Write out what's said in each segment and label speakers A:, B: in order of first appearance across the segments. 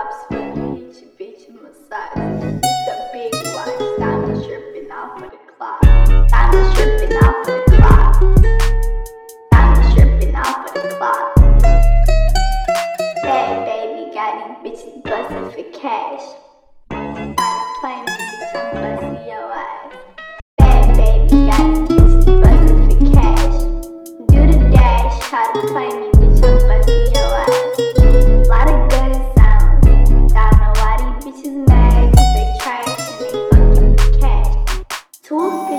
A: flaps for each beach massage. It's a big one, time to tripping off for the clock. Time to tripping off for the clock. Time to tripping off for the clock. Hey, baby, got these bitches busting for cash.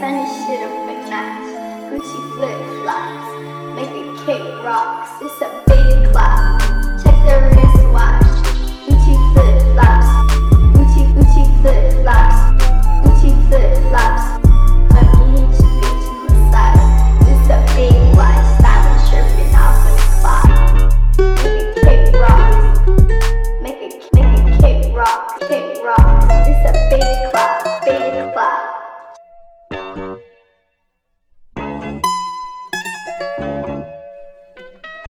A: funny shit up my ass. Gucci flip flops, make it kick rocks. It's a